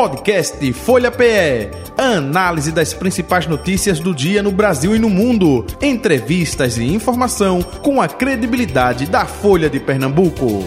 Podcast Folha PE. Análise das principais notícias do dia no Brasil e no mundo. Entrevistas e informação com a credibilidade da Folha de Pernambuco.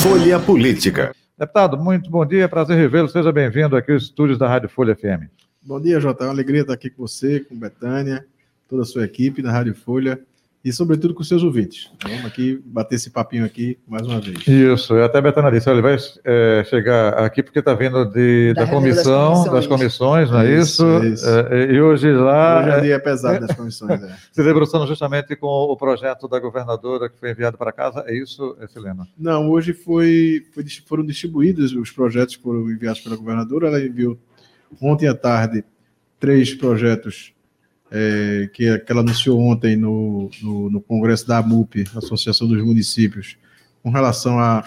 Folha Política. Deputado, muito bom dia, prazer revê-lo. Seja bem-vindo aqui aos estúdios da Rádio Folha FM. Bom dia, Jota. É uma alegria estar aqui com você, com Betânia, toda a sua equipe da Rádio Folha e, sobretudo, com seus ouvintes. Vamos aqui bater esse papinho aqui mais uma vez. Isso, eu até Betânia disse, ele vai é, chegar aqui porque está vindo de, da, da comissão, das comissões. das comissões, não é isso? isso? É, e hoje lá... Hoje é dia pesado das comissões, é. Se debruçando justamente com o projeto da governadora que foi enviado para casa, é isso, Silena? Não, hoje foi, foi, foram distribuídos os projetos que foram enviados pela governadora, ela enviou ontem à tarde três projetos é, que, que ela anunciou ontem no, no, no, Congresso da AMUP, Associação dos Municípios, com relação a,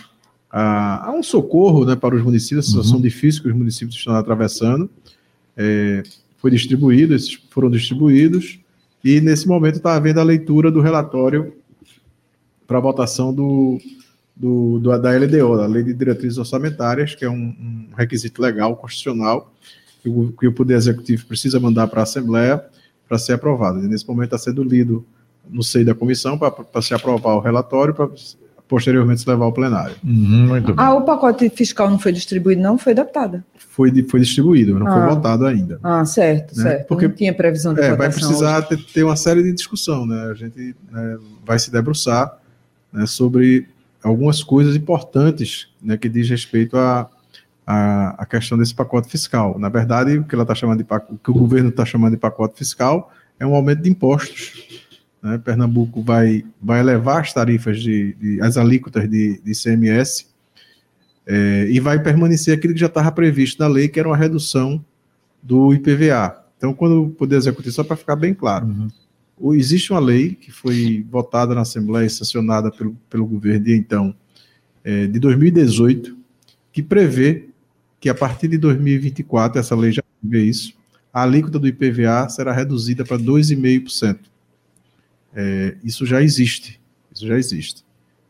a, a um socorro né, para os municípios, a situação uhum. difícil que os municípios estão atravessando. É, foi distribuído, esses foram distribuídos, e nesse momento está havendo a leitura do relatório para votação do, do, do, da LDO, da Lei de Diretrizes Orçamentárias, que é um, um requisito legal, constitucional, que o, que o Poder Executivo precisa mandar para a Assembleia para ser aprovado. E nesse momento está sendo lido no seio da comissão para se aprovar o relatório, para posteriormente se levar ao plenário. Uhum, muito ah, o pacote fiscal não foi distribuído, não? Foi deputada? Foi, foi distribuído, não ah. foi votado ainda. Ah, certo, né? certo. Porque não tinha previsão de é, Vai precisar ter, ter, uma série de discussão, né? A gente né, vai se debruçar né, sobre algumas coisas importantes né, que diz respeito a a, a questão desse pacote fiscal. Na verdade, o que ela está chamando de o que o governo está chamando de pacote fiscal é um aumento de impostos. Né? Pernambuco vai, vai elevar as tarifas de, de as alíquotas de, de ICMS é, e vai permanecer aquilo que já estava previsto na lei, que era uma redução do IPVA. Então, quando o Poder Executivo, só para ficar bem claro, uhum. existe uma lei que foi votada na Assembleia e sancionada pelo, pelo governo de então, é, de 2018, que prevê que a partir de 2024, essa lei já vê isso, a alíquota do IPVA será reduzida para 2,5%. É, isso já existe. Isso já existe.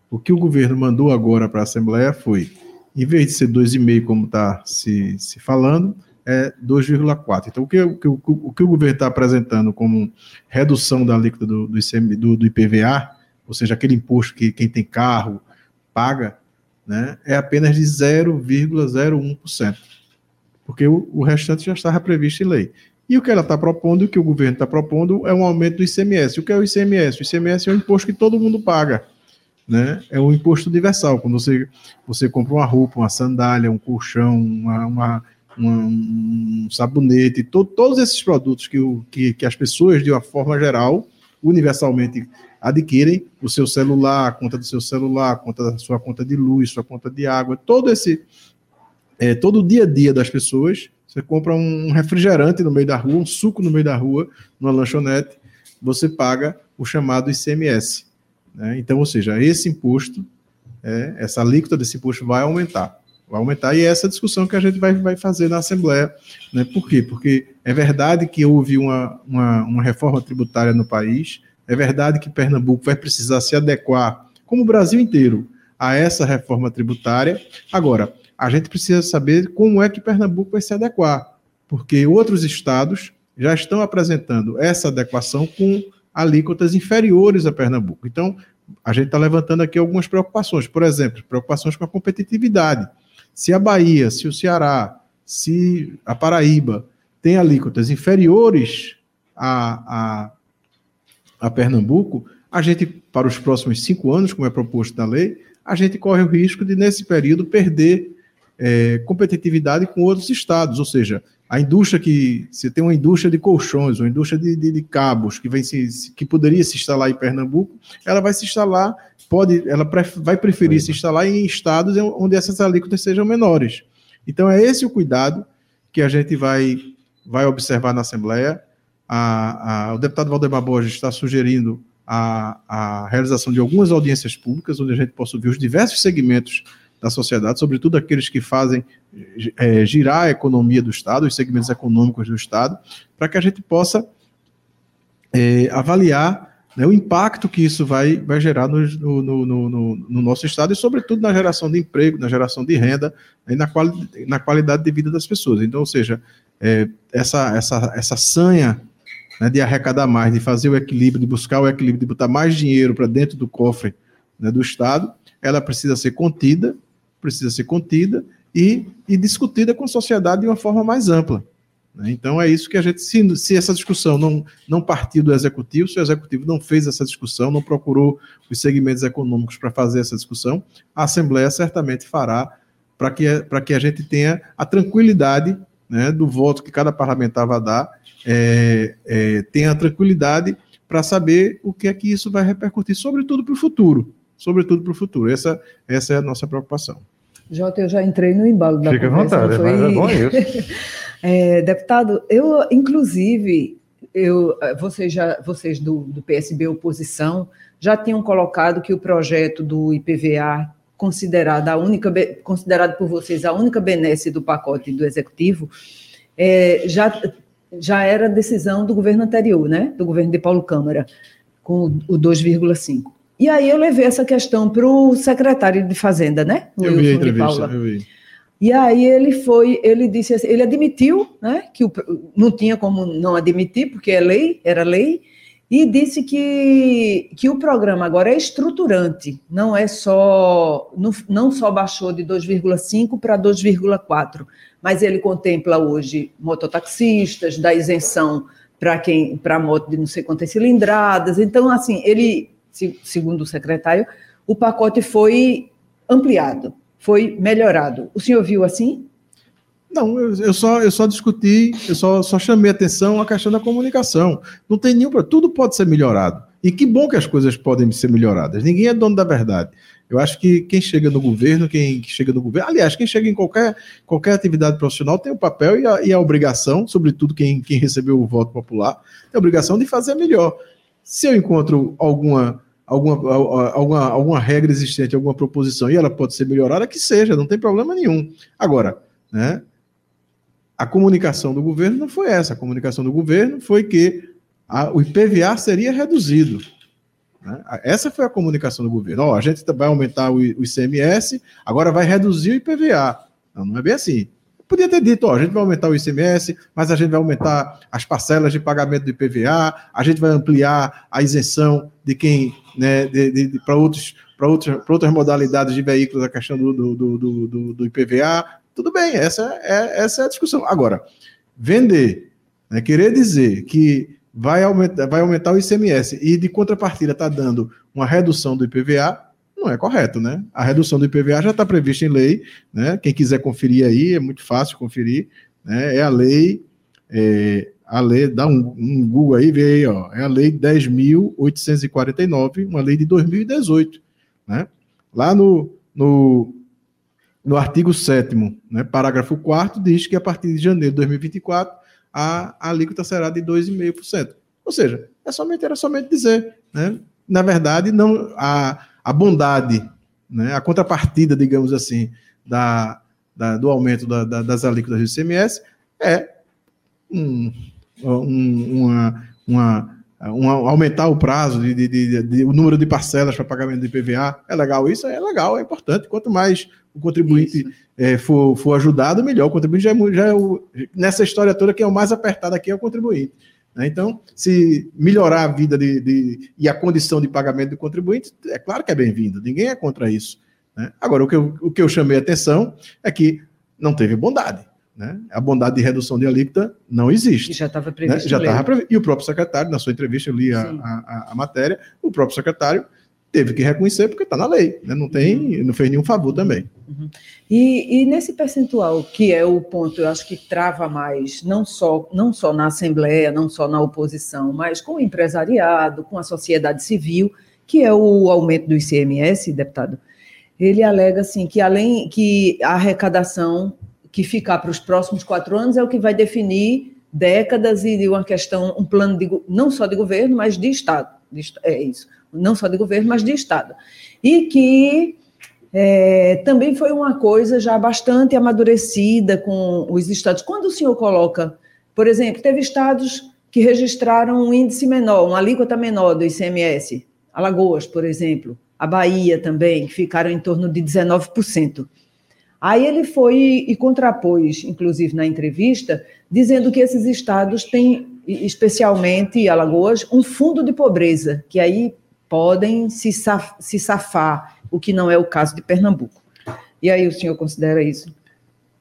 O que o governo mandou agora para a Assembleia foi, em vez de ser 2,5%, como está se, se falando, é 2,4%. Então, o que, o, que, o que o governo está apresentando como redução da alíquota do, do, ICM, do, do IPVA, ou seja, aquele imposto que quem tem carro paga, né, é apenas de 0,01%, porque o, o, restante já estava previsto em lei. E o que ela está propondo, o que o governo está propondo, é um aumento do ICMS. O que é o ICMS? O ICMS é um imposto que todo mundo paga. Né? É um imposto universal. Quando você, você compra uma roupa, uma sandália, um colchão, uma, uma, uma um sabonete, to, todos esses produtos que, o, que, que as pessoas, de uma forma geral, universalmente adquirem o seu celular, a conta do seu celular, a conta da sua conta de luz, sua conta de água, todo esse é, todo o dia a dia das pessoas. Você compra um refrigerante no meio da rua, um suco no meio da rua, numa lanchonete, você paga o chamado ICMS. Né? Então, ou seja, esse imposto, é, essa alíquota desse imposto vai aumentar. Vai aumentar, e é essa discussão que a gente vai, vai fazer na Assembleia. Né? Por quê? Porque é verdade que houve uma, uma, uma reforma tributária no país, é verdade que Pernambuco vai precisar se adequar, como o Brasil inteiro, a essa reforma tributária. Agora, a gente precisa saber como é que Pernambuco vai se adequar, porque outros estados já estão apresentando essa adequação com alíquotas inferiores a Pernambuco. Então, a gente está levantando aqui algumas preocupações. Por exemplo, preocupações com a competitividade. Se a Bahia, se o Ceará, se a Paraíba tem alíquotas inferiores a, a a Pernambuco, a gente, para os próximos cinco anos, como é proposto na lei, a gente corre o risco de, nesse período, perder é, competitividade com outros estados, ou seja, a indústria que se tem uma indústria de colchões, uma indústria de, de, de cabos que vem se, que poderia se instalar em Pernambuco, ela vai se instalar, pode, ela pref, vai preferir se instalar em estados onde essas alíquotas sejam menores. Então é esse o cuidado que a gente vai vai observar na Assembleia a, a, o deputado Valdemar Borges está sugerindo a, a, realização de algumas audiências públicas, onde a gente possa ouvir os diversos segmentos da sociedade, sobretudo aqueles que fazem é, girar a economia do Estado, os segmentos econômicos do Estado, para que a gente possa é, avaliar né, o impacto que isso vai, vai gerar no, no, no, no, nosso estado e, sobretudo, na geração de emprego, na geração de renda e na, quali, na qualidade de vida das pessoas. Então, ou seja, é, essa, essa, essa sanha né, de arrecadar mais, de fazer o equilíbrio, de buscar o equilíbrio, de botar mais dinheiro para dentro do cofre né, do Estado, ela precisa ser contida, precisa ser contida e, e discutida com a sociedade de uma forma mais ampla. Né? Então é isso que a gente, se, se, essa discussão não, não partiu do executivo, se o executivo não fez essa discussão, não procurou os segmentos econômicos para fazer essa discussão, a Assembleia certamente fará para que, que a gente tenha a tranquilidade né, do voto que cada parlamentar vai dar, é, é, tenha a tranquilidade para saber o que é que isso vai repercutir, sobretudo para o futuro. Sobretudo para o futuro. Essa, essa é a nossa preocupação. Jota, eu já entrei no embalo da Fica conversa. Fica à vontade, foi... é bom isso. É, deputado, eu, inclusive, eu, vocês, já, vocês do, do PSB oposição já tinham colocado que o projeto do IPVA, considerado, a única, considerado por vocês a única benesse do pacote do Executivo, é, já, já era decisão do governo anterior, né? do governo de Paulo Câmara, com o 2,5. E aí eu levei essa questão para o secretário de Fazenda, né? O eu vi a entrevista, eu vi. E aí ele foi, ele disse assim, ele admitiu, né, que o, não tinha como não admitir, porque é lei, era lei, e disse que, que o programa agora é estruturante, não é só, não, só baixou de 2,5 para 2,4, mas ele contempla hoje mototaxistas, da isenção para quem para moto de não sei quantas cilindradas. Então, assim, ele, segundo o secretário, o pacote foi ampliado foi melhorado. O senhor viu assim? Não, eu, eu, só, eu só discuti, eu só, só chamei atenção à questão da comunicação. Não tem nenhum. Tudo pode ser melhorado. E que bom que as coisas podem ser melhoradas. Ninguém é dono da verdade. Eu acho que quem chega no governo, quem chega no governo, aliás, quem chega em qualquer, qualquer atividade profissional tem o papel e a, e a obrigação, sobretudo quem, quem recebeu o voto popular, tem a obrigação de fazer melhor. Se eu encontro alguma alguma, alguma, alguma regra existente, alguma proposição, e ela pode ser melhorada, que seja, não tem problema nenhum. Agora, né, a comunicação do governo não foi essa. A comunicação do governo foi que a, o IPVA seria reduzido. Né? Essa foi a comunicação do governo. Oh, a gente vai aumentar o, o ICMS, agora vai reduzir o IPVA. Não, não é bem assim. Podia ter dito, ó, a gente vai aumentar o ICMS, mas a gente vai aumentar as parcelas de pagamento do IPVA, a gente vai ampliar a isenção de quem, né, para outros para outras, outras modalidades de veículos, a questão do, do, do, do, do IPVA, tudo bem, essa é, essa é a discussão. Agora, vender, né, querer dizer que vai aumentar, vai aumentar o ICMS e de contrapartida está dando uma redução do IPVA, não é correto, né? A redução do IPVA já está prevista em lei, né? Quem quiser conferir aí, é muito fácil conferir, né? É a lei, é, a lei, dá um, um Google aí, vê aí, ó, é a lei 10.849, uma lei de 2018, né? Lá no, no, no artigo 7 né, parágrafo 4 diz que a partir de janeiro de 2024 a, alíquota será de 2,5%. Ou seja, é somente, era somente dizer, né? Na verdade, não a a bondade, né, a contrapartida, digamos assim, da, da do aumento da, da, das alíquotas do ICMS é um, um, uma, uma, uma, aumentar o prazo, de, de, de, de, o número de parcelas para pagamento de IPVA. É legal isso? É legal, é importante. Quanto mais o contribuinte é, for, for ajudado, melhor. O contribuinte já é, já é o, nessa história toda, quem é o mais apertado aqui é o contribuinte. Né? Então, se melhorar a vida de, de, e a condição de pagamento do contribuinte, é claro que é bem-vindo, ninguém é contra isso. Né? Agora, o que, eu, o que eu chamei a atenção é que não teve bondade. Né? A bondade de redução de alíquota não existe. E já estava previsto. Né? Já estava previsto. E o próprio secretário, na sua entrevista, eu li a, a, a, matéria, o próprio secretário teve que reconhecer porque está na lei, né? não tem, uhum. não fez nenhum favor também. Uhum. E, e, nesse percentual, que é o ponto, eu acho que trava mais, não só, não só na Assembleia, não só na oposição, mas com o empresariado, com a sociedade civil, que é o aumento do ICMS, deputado, ele alega assim que além que a arrecadação que ficar para os próximos quatro anos é o que vai definir décadas e uma questão, um plano de, não só de governo, mas de Estado. De, é isso não só de governo, mas de Estado. E que é, também foi uma coisa já bastante amadurecida com os estados. Quando o senhor coloca, por exemplo, teve estados que registraram um índice menor, uma alíquota menor do ICMS. Alagoas, por exemplo, a Bahia também, que ficaram em torno de 19%. Aí ele foi e contrapôs, inclusive na entrevista, dizendo que esses estados têm, especialmente Alagoas, um fundo de pobreza, que aí podem se, saf se safar, o que não é o caso de Pernambuco. E aí o senhor considera isso?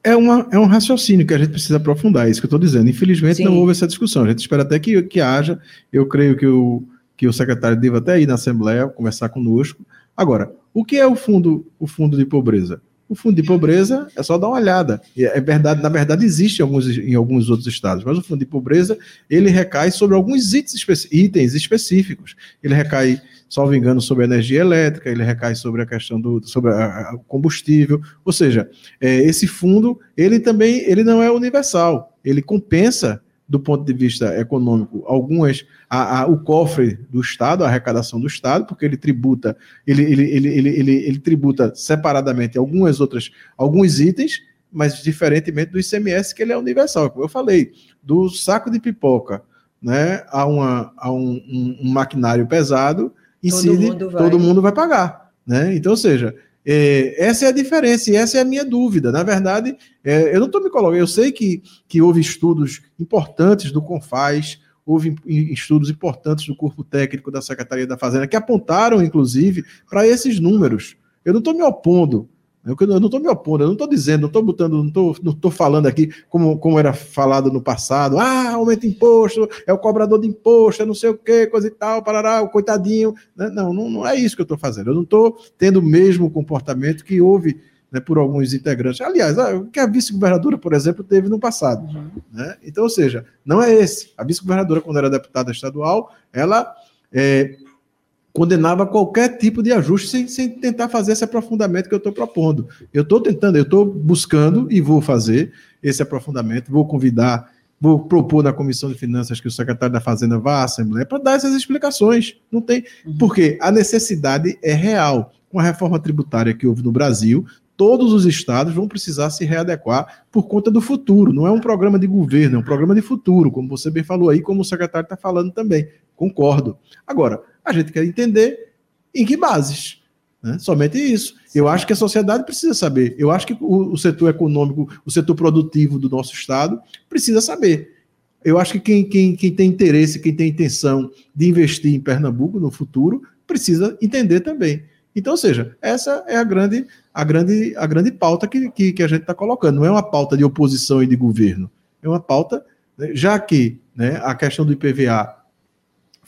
É, uma, é um raciocínio que a gente precisa aprofundar, é isso que eu estou dizendo. Infelizmente Sim. não houve essa discussão. A gente espera até que, que haja. Eu creio que o, que o secretário deva até ir na Assembleia conversar conosco. Agora, o que é o fundo, o fundo de pobreza? O fundo de pobreza é só dar uma olhada. É verdade, na verdade existe em alguns, em alguns outros estados, mas o fundo de pobreza ele recai sobre alguns itens, específicos. Ele recai, salvo engano, sobre a energia elétrica, ele recai sobre a questão do sobre o combustível. Ou seja, é, esse fundo ele também ele não é universal. Ele compensa do ponto de vista econômico, algumas a, a, o cofre do Estado, a arrecadação do Estado, porque ele tributa, ele, ele, ele, ele, ele, ele tributa separadamente algumas outras, alguns itens, mas diferentemente do ICMS, que ele é universal, como eu falei, do saco de pipoca né, a, uma, a um, um, um maquinário pesado, incide, todo mundo vai, todo mundo vai pagar. Né? Então, ou seja, é, essa é a diferença e essa é a minha dúvida. Na verdade, é, eu não estou me colocando. Eu sei que, que houve estudos importantes do Confaz, houve estudos importantes do corpo técnico da Secretaria da Fazenda que apontaram, inclusive, para esses números. Eu não estou me opondo eu não estou me opondo, eu não estou dizendo, não estou botando, não estou não tô falando aqui como, como era falado no passado, ah, aumenta imposto, é o cobrador de imposto, é não sei o que, coisa e tal, parará, o coitadinho. Né? Não, não, não é isso que eu estou fazendo. Eu não estou tendo o mesmo comportamento que houve né, por alguns integrantes. Aliás, ah, o que a vice-governadora, por exemplo, teve no passado. Uhum. Né? Então, ou seja, não é esse. A vice-governadora, quando era deputada estadual, ela é, condenava qualquer tipo de ajuste sem, sem tentar fazer esse aprofundamento que eu estou propondo. Eu estou tentando, eu estou buscando e vou fazer esse aprofundamento, vou convidar, vou propor na Comissão de Finanças que o secretário da Fazenda vá à Assembleia para dar essas explicações. Não tem, uhum. porque a necessidade é real. Com a reforma tributária que houve no Brasil, todos os estados vão precisar se readequar por conta do futuro. Não é um programa de governo, é um programa de futuro, como você bem falou aí, como o secretário está falando também. Concordo. Agora, a gente quer entender em que bases. Né? Somente isso. Eu acho que a sociedade precisa saber. Eu acho que o, o, setor econômico, o setor produtivo do nosso Estado precisa saber. Eu acho que quem, quem, quem tem interesse, quem tem intenção de investir em Pernambuco no futuro, precisa entender também. Então, ou seja, essa é a grande, a grande, a grande pauta que, que, que a gente está colocando. Não é uma pauta de oposição e de governo. É uma pauta, né, já que né, a questão do IPVA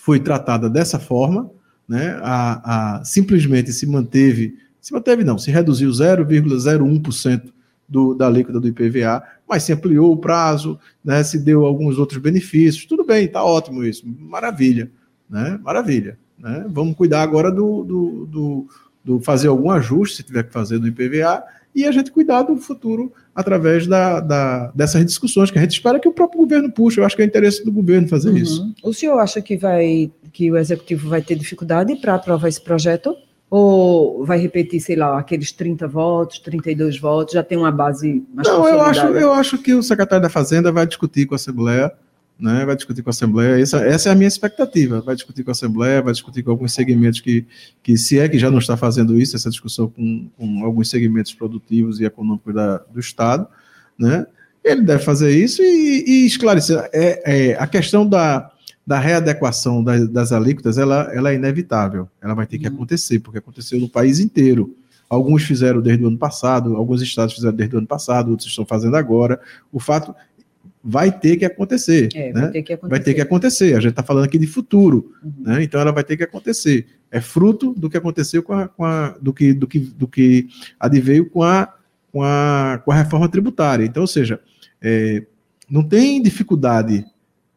foi tratada dessa forma, né? A, a, simplesmente se manteve, se manteve não, se reduziu 0,01% do, da alíquota do IPVA, mas se ampliou o prazo, né? se deu alguns outros benefícios, tudo bem, está ótimo isso, maravilha, né? maravilha. Né? Vamos cuidar agora do, do, do, do fazer algum ajuste, se tiver que fazer, do IPVA, e a gente cuidar do futuro através da, da, dessas discussões que a gente espera que o próprio governo puxe. Eu acho que é interesse do governo fazer uhum. isso. O senhor acha que vai que o executivo vai ter dificuldade para aprovar esse projeto? Ou vai repetir, sei lá, aqueles 30 votos, 32 votos, já tem uma base mais Não, eu acho, eu acho que o secretário da Fazenda vai discutir com a Assembleia né, vai discutir com a Assembleia. Essa, essa é a minha expectativa. Vai discutir com a Assembleia, vai discutir com alguns segmentos que, que se é que já não está fazendo isso, essa discussão com, com alguns segmentos produtivos e econômicos da, do Estado, né? Ele deve fazer isso e, e esclarecer. É, é, a questão da, da readequação das, das alíquotas, ela, ela é inevitável. Ela vai ter que uhum. acontecer, porque aconteceu no país inteiro. Alguns fizeram desde o ano passado, alguns estados fizeram desde o ano passado, outros estão fazendo agora. O fato vai ter que acontecer. É, né? vai, ter que acontecer. vai ter que acontecer. A gente está falando aqui de futuro, uhum. né? então ela vai ter que acontecer. É fruto do que aconteceu com a, com a do que do que do que adveio com a com a, com a reforma tributária. Então, ou seja, é, não tem dificuldade,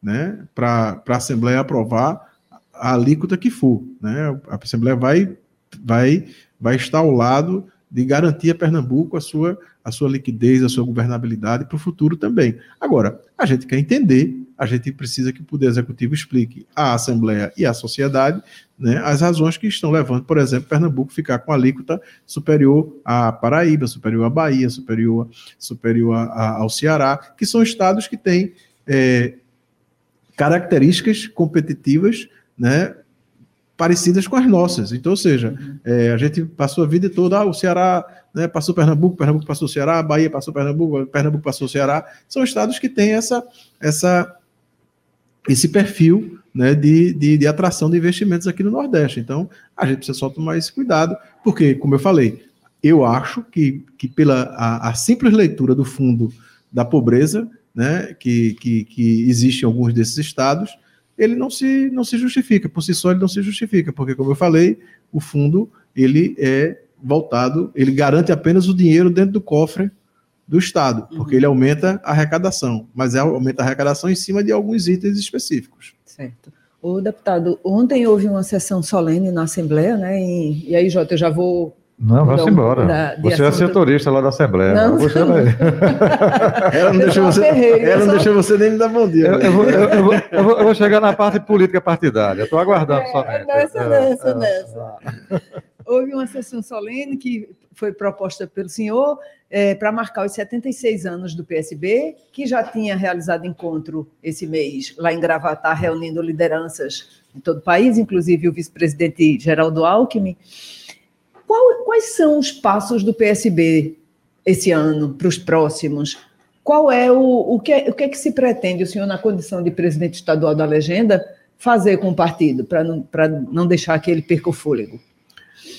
né, para a Assembleia aprovar a alíquota que for, né? A Assembleia vai vai vai estar ao lado de garantir a Pernambuco a sua, a sua liquidez, a sua governabilidade para o futuro também. Agora, a gente quer entender, a gente precisa que o Poder Executivo explique à Assembleia e à sociedade né, as razões que estão levando, por exemplo, Pernambuco ficar com alíquota superior à Paraíba, superior à Bahia, superior, superior a, ao Ceará, que são estados que têm. É, características competitivas, né, parecidas com as nossas. Então, ou seja, uhum. é, a gente passou a vida toda, ah, o Ceará né, passou Pernambuco, Pernambuco passou o Ceará, Bahia passou Pernambuco, Pernambuco passou o Ceará. São estados que têm essa, essa, esse perfil né, de, de, de, atração de investimentos aqui no Nordeste. Então, a gente precisa só tomar esse cuidado, porque, como eu falei, eu acho que, que pela a, a simples leitura do fundo da pobreza, né, que, que, que existe em alguns desses estados, ele não se, não se justifica, por si só ele não se justifica, porque, como eu falei, o fundo ele é voltado, ele garante apenas o dinheiro dentro do cofre do Estado, porque uhum. ele aumenta a arrecadação, mas é, aumenta a arrecadação em cima de alguns itens específicos. Certo. O deputado, ontem houve uma sessão solene na Assembleia, né? E, e aí, Jota, eu já vou não, vá embora. Da, você é setorista lá da Assembleia. Não, você não. vai. ela não, deixou você, ela não deixou você nem me dar bom dia. Eu, eu, vou, eu, vou, eu, vou, eu, vou, chegar na parte política partidária. Estou aguardando é, somente. Nessa, é, nessa, é, nessa. Houve uma sessão solene que foi proposta pelo senhor é, para marcar os 76 anos do PSB, que já tinha realizado encontro esse mês lá em Gravatar, reunindo lideranças em todo o país, inclusive o vice-presidente Geraldo Alckmin. Qual, quais são os passos do PSB esse ano, para os próximos? Qual é o, o, que, é, o que é que se pretende, o senhor, na condição de presidente estadual da legenda, fazer com o partido, para não, não deixar que ele perca o fôlego?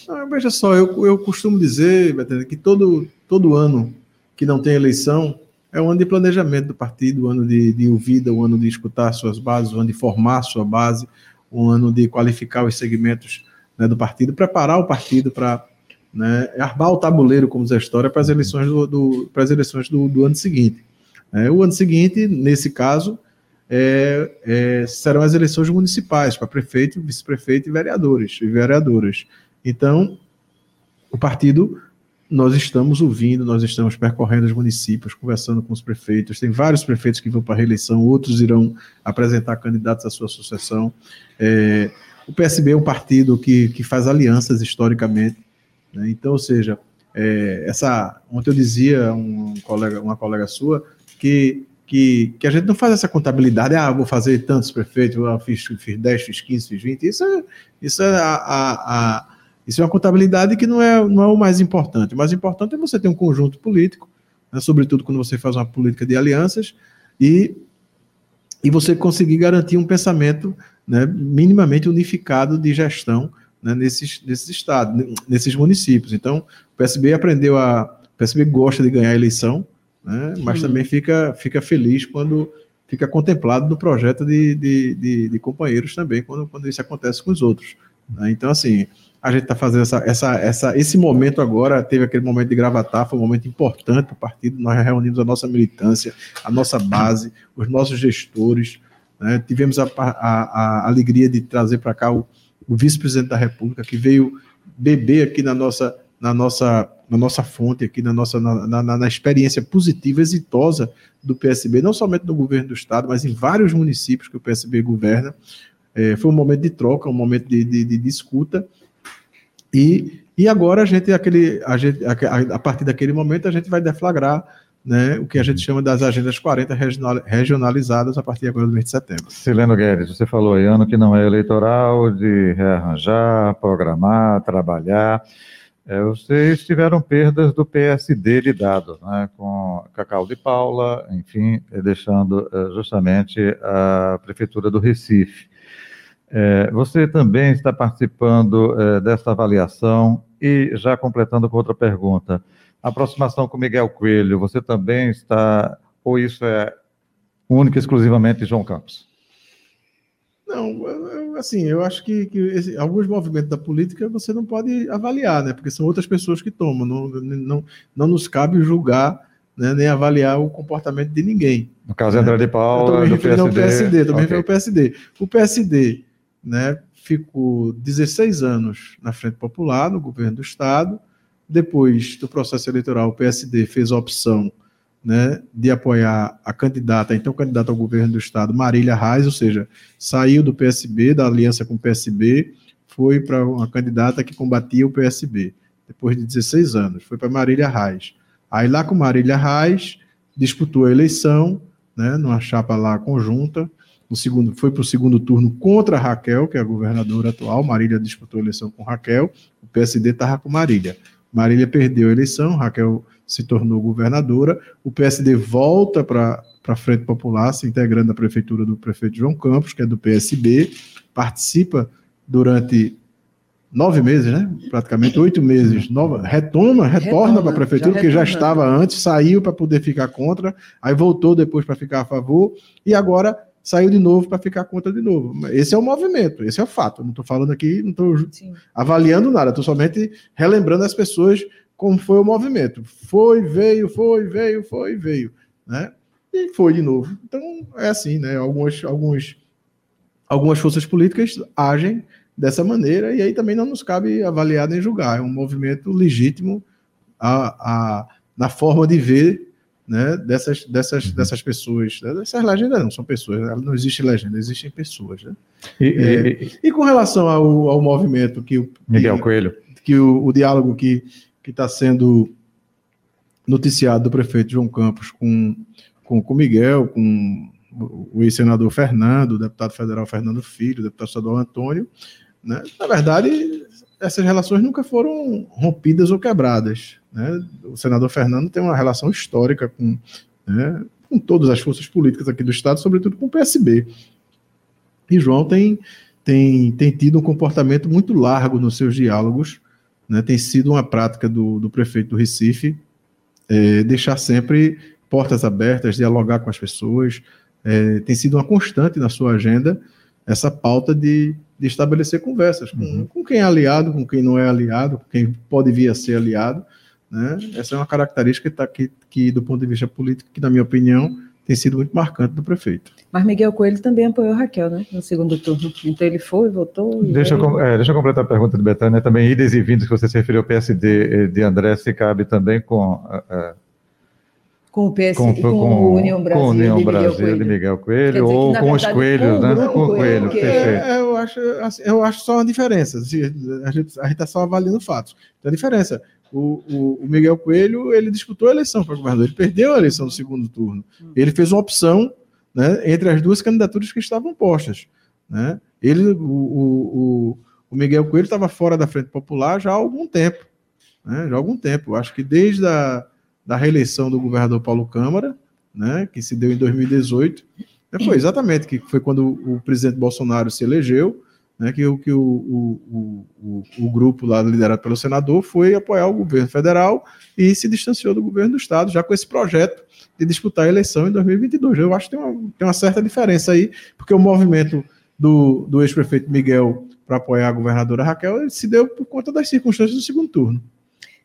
Ah, veja só, eu, eu costumo dizer, Betânia, que todo, todo ano que não tem eleição é um ano de planejamento do partido, um ano de, de ouvida, um ano de escutar suas bases, um ano de formar sua base, um ano de qualificar os segmentos né, do partido, preparar o partido para né, armar o tabuleiro, como diz a história, para as eleições do, do para as eleições do, do ano seguinte. É, o ano seguinte, nesse caso, é, é, serão as eleições municipais para prefeito, vice-prefeito e vereadores e vereadoras. Então, o partido, nós estamos ouvindo, nós estamos percorrendo os municípios, conversando com os prefeitos. Tem vários prefeitos que vão para a reeleição, outros irão apresentar candidatos à sua sucessão. É, o PSB é um partido que, que faz alianças historicamente. Né? Então, ou seja, é, essa ontem eu dizia um colega, uma colega sua que, que, que a gente não faz essa contabilidade, ah, vou fazer tantos prefeitos, eu fiz, fiz 10, fiz 15, fiz 20. Isso é, isso é a, a, a isso é uma contabilidade que não é, não é o mais importante. O mais importante é você ter um conjunto político, né, sobretudo quando você faz uma política de alianças, e, e você conseguir garantir um pensamento né, minimamente unificado de gestão né, nesses, nesses estados, nesses municípios. Então, o PSB aprendeu a. O PSB gosta de ganhar a eleição, né, mas também fica, fica feliz quando fica contemplado no projeto de, de, de, de, companheiros também, quando, quando isso acontece com os outros. Né. Então, assim, a gente está fazendo essa, essa, essa, esse momento agora, teve aquele momento de gravatar, foi um momento importante para o partido, nós reunimos a nossa militância, a nossa base, os nossos gestores, né? Tivemos a, a, a, alegria de trazer para cá o, o vice-presidente da República, que veio beber aqui na nossa, na nossa, na nossa fonte, aqui na nossa na, na, na, experiência positiva, exitosa do PSB, não somente no governo do Estado, mas em vários municípios que o PSB governa. É, foi um momento de troca, um momento de, de, de disputa. E, e agora a gente, aquele, a, gente a, a partir daquele momento, a gente vai deflagrar né, o que a gente chama das agendas 40 regionalizadas a partir agora do mês de setembro. Sileno Guedes, você falou aí, ano que não é eleitoral, de rearranjar, programar, trabalhar. É, vocês tiveram perdas do PSD lidado, né, com Cacau de Paula, enfim, deixando é, justamente a Prefeitura do Recife. É, você também está participando é, dessa avaliação e já completando com outra pergunta aproximação com Miguel Coelho, você também está, ou isso é única e exclusivamente de João Campos? Não, assim, eu acho que, que esse, alguns movimentos da política você não pode avaliar, né? Porque são outras pessoas que tomam. Não, não, não nos cabe julgar né, nem avaliar o comportamento de ninguém. No caso, né? André de Paula, do PSD. Ao PSD também okay. o PSD. O PSD né, ficou 16 anos na Frente Popular, no governo do Estado, depois do processo eleitoral, o PSD fez a opção né, de apoiar a candidata, então candidata ao governo do estado, Marília Reis, ou seja, saiu do PSB, da aliança com o PSB, foi para uma candidata que combatia o PSB, depois de 16 anos, foi para Marília Reis. Aí lá com Marília Reis, disputou a eleição, né, numa chapa lá conjunta, no segundo, foi para o segundo turno contra Raquel, que é a governadora atual. Marília disputou a eleição com Raquel, o PSD estava com Marília. Marília perdeu a eleição, Raquel se tornou governadora, o PSD volta para a Frente Popular, se integrando à prefeitura do prefeito João Campos, que é do PSB, participa durante nove meses, né? Praticamente oito meses. Nova, retoma, retorna para a prefeitura, já porque já estava antes, saiu para poder ficar contra, aí voltou depois para ficar a favor, e agora saiu de novo para ficar contra de novo. Esse é o movimento, esse é o fato. não estou falando aqui, não estou avaliando nada, estou somente relembrando as pessoas como foi o movimento. Foi, veio, foi, veio, foi, veio, né? E foi de novo. Então é assim, né? Algumas, alguns, algumas forças políticas agem dessa maneira e aí também não nos cabe avaliar nem julgar. É um movimento legítimo a, a, na forma de ver né, dessas, dessas, uhum. dessas pessoas. Né? Essas legendas não são pessoas, não existe legenda, existem pessoas. Né? E, é, e, e, com relação ao, ao movimento que o Miguel Coelho, que o, o diálogo que está sendo noticiado do prefeito João Campos com, com, com Miguel, com o ex-senador Fernando, o deputado federal Fernando Filho, o deputado estadual Antônio, né? na verdade, essas relações nunca foram rompidas ou quebradas. Né? O senador Fernando tem uma relação histórica com, né, com todas as forças políticas aqui do Estado, sobretudo com o PSB. E João tem, tem, tem tido um comportamento muito largo nos seus diálogos, né? tem sido uma prática do, do prefeito do Recife é, deixar sempre portas abertas, dialogar com as pessoas, é, tem sido uma constante na sua agenda essa pauta de de estabelecer conversas com, uhum. com quem é aliado, com quem não é aliado, com quem pode vir a ser aliado. Né? Essa é uma característica que, tá, que, que, do ponto de vista político, que, na minha opinião, tem sido muito marcante do prefeito. Mas Miguel Coelho também apoiou Raquel, né? No segundo turno. Então ele foi, votou. Deixa, eu, é, deixa eu completar a pergunta de Betânia. Também idas e vindas que você se referiu ao PSD eh, de André, se cabe também com. Uh, com o PS, com, com, com o União Brasil, com União de, Brasil Miguel de Miguel Coelho, dizer, ou com os coelhos, né? Com o coelho, perfeito. É, eu, acho, assim, eu acho só uma diferença. A gente está só avaliando fatos. Tem a diferença. O, o, o, Miguel Coelho ele disputou a eleição para governador, ele perdeu a eleição no segundo turno. Hum. Ele fez uma opção né, entre as duas candidaturas que estavam postas. Né? Ele, o, o, o Miguel Coelho estava fora da Frente Popular já há algum tempo. Né, já há algum tempo. Acho que desde a da reeleição do governador Paulo Câmara, né, que se deu em 2018. Né, foi exatamente que foi quando o presidente Bolsonaro se elegeu, né, que, que o, o, o, o, grupo lá liderado pelo senador foi apoiar o governo federal e se distanciou do governo do estado, já com esse projeto de disputar a eleição em 2022. Eu acho que tem uma, tem uma certa diferença aí, porque o movimento do, do ex-prefeito Miguel para apoiar a governadora Raquel se deu por conta das circunstâncias do segundo turno.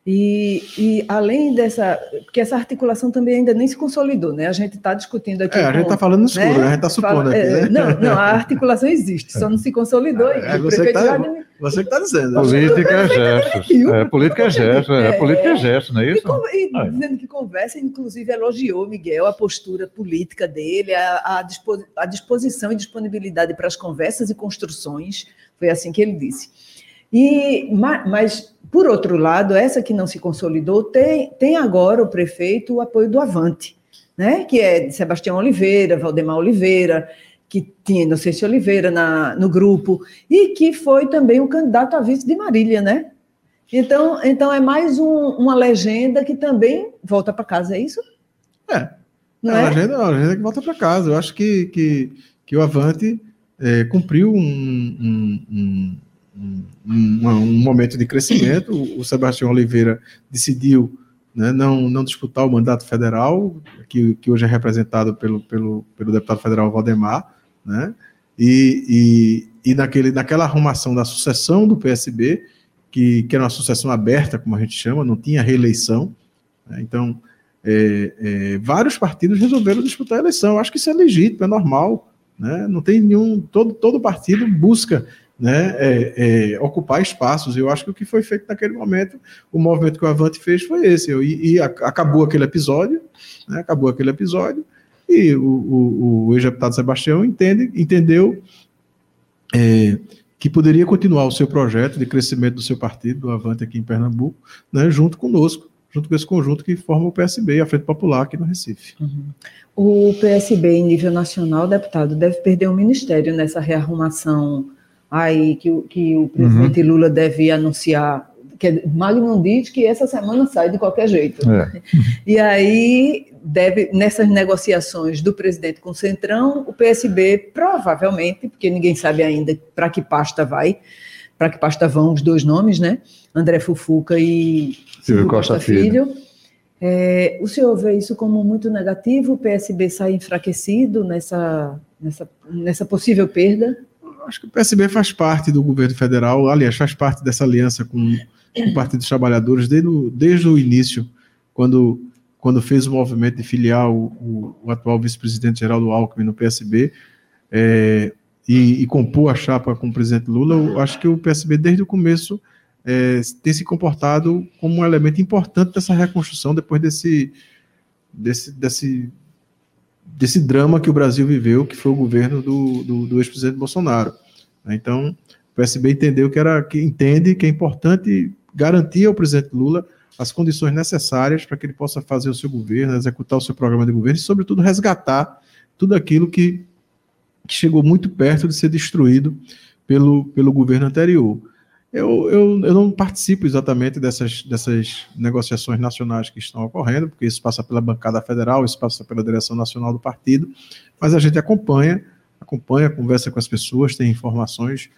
E, e, além dessa, porque essa articulação também ainda nem se consolidou, né? A gente está discutindo aqui. É, a gente está falando no escuro, né? a gente está supondo aqui. É, né? Não, não, a articulação existe, só não se consolidou. É, você que está tá dizendo. Política é gesto. É, política é gesto, é, política é gesto, não é isso? E, e dizendo que conversa, inclusive elogiou Miguel, a postura política dele, a, a disposição e disponibilidade para as conversas e construções, foi assim que ele disse. E, mas, por outro lado, essa que não se consolidou tem, tem agora o prefeito o apoio do Avante, né? que é Sebastião Oliveira, Valdemar Oliveira, que tinha Inocência Oliveira na, no grupo, e que foi também o candidato a vice de Marília, né? Então, então é mais um, uma legenda que também volta para casa, é isso? É. Não é, é? Uma, legenda, uma legenda que volta para casa. Eu acho que, que, que o Avante é, cumpriu um, um, um um, um, momento de crescimento. O Sebastião Oliveira decidiu né, não, não disputar o mandato federal, que, que hoje é representado pelo, pelo, pelo deputado federal Valdemar, né, e, e, e naquele, naquela arrumação da sucessão do PSB, que, que era uma sucessão aberta, como a gente chama, não tinha reeleição, né, então é, é, vários partidos resolveram disputar a eleição. Acho que isso é legítimo, é normal, né, não tem nenhum, todo, todo partido busca né, é, é, ocupar espaços. Eu acho que o que foi feito naquele momento, o movimento que o Avante fez foi esse. E, e acabou aquele episódio, né, acabou aquele episódio, e o, o, o ex-deputado Sebastião entende, entendeu é, que poderia continuar o seu projeto de crescimento do seu partido, do Avante aqui em Pernambuco, né, junto conosco. junto com esse conjunto que forma o PSB e a Frente Popular aqui no Recife. Uhum. O PSB, em nível nacional, deputado, deve perder o ministério nessa rearrumação aí que, que o presidente uhum. Lula deve anunciar. Que Magno diz que essa semana sai de qualquer jeito. É. E aí deve, nessas negociações do presidente com o Centrão, o PSB provavelmente, porque ninguém sabe ainda para que pasta vai, para que pasta vão os dois nomes, né? André Fufuca e Silvio Costa, Costa Filho. Filho. É, o senhor vê isso como muito negativo? O PSB sai enfraquecido nessa, nessa, nessa possível perda? Acho que o PSB faz parte do governo federal, aliás, faz parte dessa aliança com, com o Partido dos Trabalhadores desde o, desde o início, quando quando fez o movimento de filiar o, o, atual vice-presidente Geraldo Alckmin no PSB é, e, e compor a chapa com o presidente Lula, eu acho que o PSB, desde o começo, é, tem se comportado como um elemento importante dessa reconstrução depois desse, desse, desse, desse drama que o Brasil viveu, que foi o governo do, do, do ex-presidente Bolsonaro. Então, o PSB entendeu que era que entende que é importante garantir ao presidente Lula as condições necessárias para que ele possa fazer o seu governo, executar o seu programa de governo e, sobretudo, resgatar tudo aquilo que, que chegou muito perto de ser destruído pelo, pelo governo anterior. Eu, eu, eu não participo exatamente dessas, dessas negociações nacionais que estão ocorrendo, porque isso passa pela bancada federal, isso passa pela direção nacional do partido, mas a gente acompanha, acompanha, conversa com as pessoas, tem informações,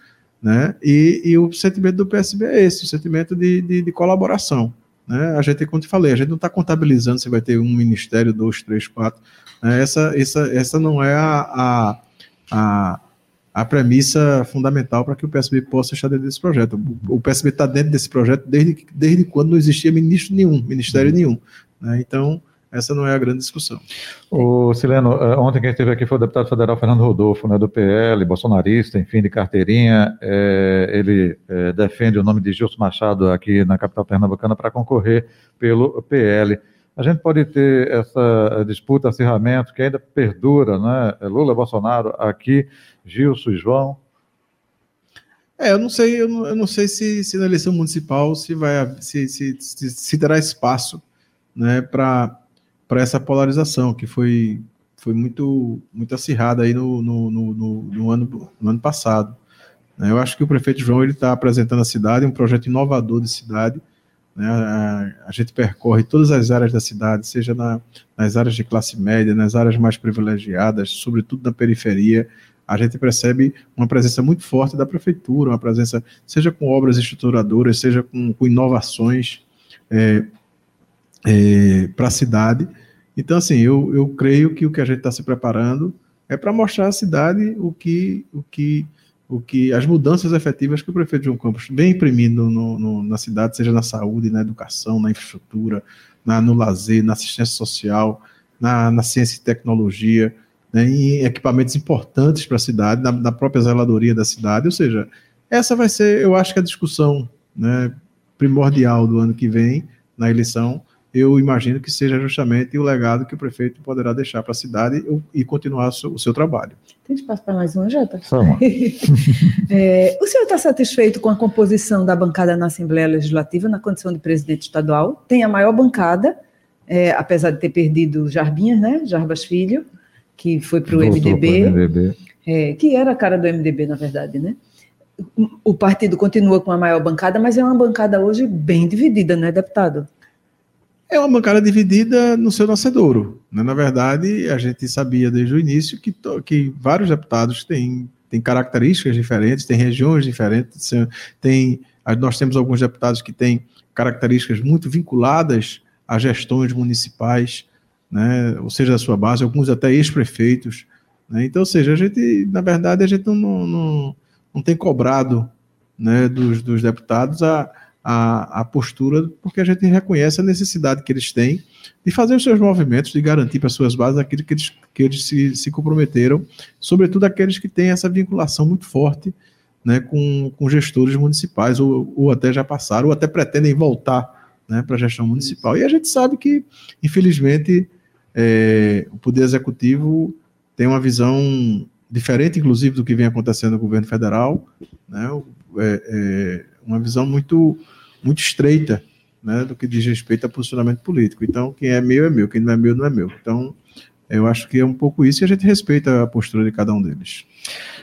né? E, e o sentimento do PSB é esse, o sentimento de, de, de colaboração. Né? A gente, como te falei, a gente não está contabilizando se vai ter um ministério, dois, três, quatro. Né? Essa, essa, essa não é a, a, a, a premissa fundamental para que o PSB possa estar dentro desse projeto. O, PSB está dentro desse projeto desde, desde quando não existia ministro nenhum, ministério uhum. nenhum. Né? Então, essa não é a grande discussão. O Sileno, eh, ontem quem esteve aqui foi o deputado federal Fernando Rodolfo, né, do PL, bolsonarista, enfim, de carteirinha. É, ele é, defende o nome de Gilson Machado aqui na capital pernambucana para concorrer pelo PL. A gente pode ter essa disputa, acirramento que ainda perdura, né? Lula, Bolsonaro, aqui, Gilson João. É, eu não sei, eu não, eu não sei se, se, na eleição municipal se vai se, se, se, se terá espaço né, para para essa polarização que foi, foi muito, muito acirrada aí no, no, no, no, ano, no ano passado. Né? Eu acho que o prefeito João ele está apresentando à cidade um projeto inovador de cidade. Né? A, gente percorre todas as áreas da cidade, seja na, nas áreas de classe média, nas áreas mais privilegiadas, sobretudo na periferia. A gente percebe uma presença muito forte da prefeitura, uma presença, seja com obras estruturadoras, seja com, com inovações. É, é, para a cidade. Então, assim, eu, eu creio que o que a gente está se preparando é para mostrar à cidade o que, o que, o que as mudanças efetivas que o prefeito João Campos vem imprimindo no, no, na cidade, seja na saúde, na educação, na infraestrutura, na, no lazer, na assistência social, na, na ciência e tecnologia, né, em equipamentos importantes para a cidade, na, na, própria zeladoria da cidade. Ou seja, essa vai ser, eu acho que a discussão né, primordial do ano que vem na eleição eu imagino que seja justamente o legado que o prefeito poderá deixar para a cidade e continuar o seu, trabalho. Tem espaço para mais uma, Jota? é, o senhor está satisfeito com a composição da bancada na Assembleia Legislativa na condição de presidente estadual? Tem a maior bancada, é, apesar de ter perdido Jarbinhas, né? Jarbas Filho, que foi para o MDB, MDB. É, que era a cara do MDB, na verdade, né? O partido continua com a maior bancada, mas é uma bancada hoje bem dividida, né, deputado? É uma bancada dividida no seu nascedouro. Né? Na verdade, a gente sabia desde o início que, que vários deputados têm, têm características diferentes, têm regiões diferentes, tem, nós temos alguns deputados que têm características muito vinculadas a gestões municipais, né? ou seja, da sua base, alguns até ex-prefeitos. Né? Então, ou seja, a gente, na verdade, a gente não, não, não tem cobrado né, dos, dos deputados a a, a postura, porque a gente reconhece a necessidade que eles têm de fazer os seus movimentos, de garantir para suas bases aquilo que eles, que eles se, se comprometeram, sobretudo aqueles que têm essa vinculação muito forte né, com, com gestores municipais, ou, ou até já passaram, ou até pretendem voltar né, para a gestão municipal. E a gente sabe que, infelizmente, é, o Poder Executivo tem uma visão diferente, inclusive, do que vem acontecendo no governo federal, né, é, é, uma visão muito muito estreita né, do que diz respeito a posicionamento político. Então, quem é meu é meu, quem não é meu não é meu. Então, eu acho que é um pouco isso e a gente respeita a postura de cada um deles.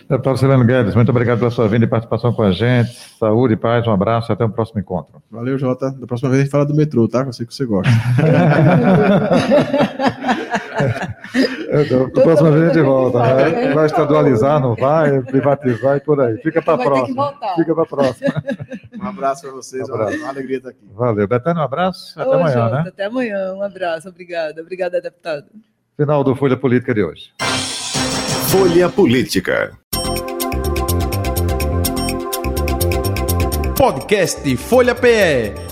Deputado Celano Guedes, muito obrigado pela sua vinda e participação com a gente. Saúde, paz, um abraço e até o próximo encontro. Valeu, Jota. Da próxima vez a gente fala do metrô, tá? Eu sei que você gosta. da próxima vez a gente volta. Né? Vai estadualizar, não vai, privatizar e por aí. Fica para a próxima. Fica para a próxima. Um abraço para vocês. Um abraço. Uma alegria estar aqui. Valeu. Betânia, um abraço. Até Ô, amanhã, Jota, né? Até amanhã. Um abraço. Obrigada. Obrigada, deputado. Final do Folha Política de hoje. Folha Política. Podcast Folha PE.